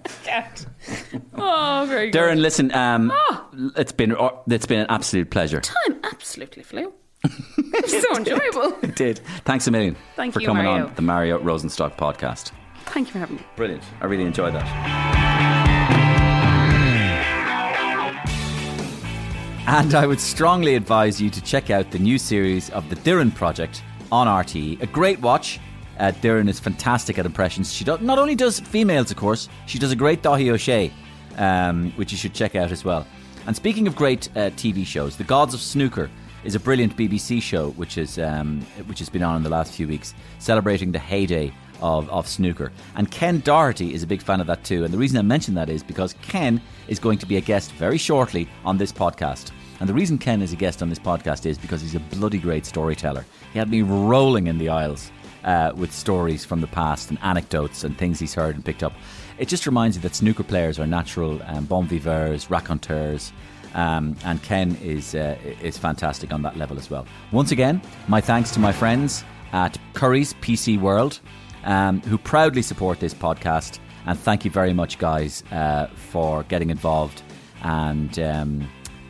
Oh, very good. Doireann, listen, um, Oh. it's been it's been an absolute pleasure. Time absolutely flew. so enjoyable. It did. Thanks a million Thank for you, coming Mario. on the Mario Rosenstock podcast. Thank you for having me. Brilliant. I really enjoyed that. And I would strongly advise you to check out the new series of The Doireann Project on RTE. A great watch. Uh, Doireann is fantastic at impressions. She do- not only does females, of course, she does a great Daithi O'Se, um, which you should check out as well. And speaking of great uh, TV shows, The Gods of Snooker is a brilliant BBC show which is um, which has been on in the last few weeks, celebrating the heyday of, of snooker. And Ken Doherty is a big fan of that too. And the reason I mention that is because Ken is going to be a guest very shortly on this podcast. And the reason Ken is a guest on this podcast is because he's a bloody great storyteller. He had me rolling in the aisles uh, with stories from the past and anecdotes and things he's heard and picked up. It just reminds you that snooker players are natural um, bon viveurs, raconteurs, Um, and Ken is uh, is fantastic on that level as well. Once again, my thanks to my friends at Currys PC World, um, who proudly support this podcast. And thank you very much, guys, uh, for getting involved. And um,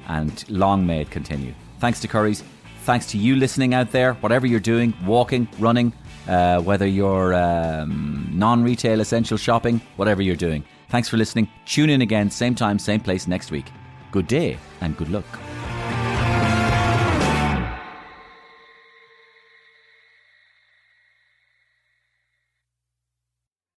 and long may it continue. Thanks to Currys. Thanks to you listening out there, whatever you're doing, walking, running, uh, whether you're um, non retail essential shopping, whatever you're doing. Thanks for listening. Tune in again, same time, same place next week. Good day and good luck.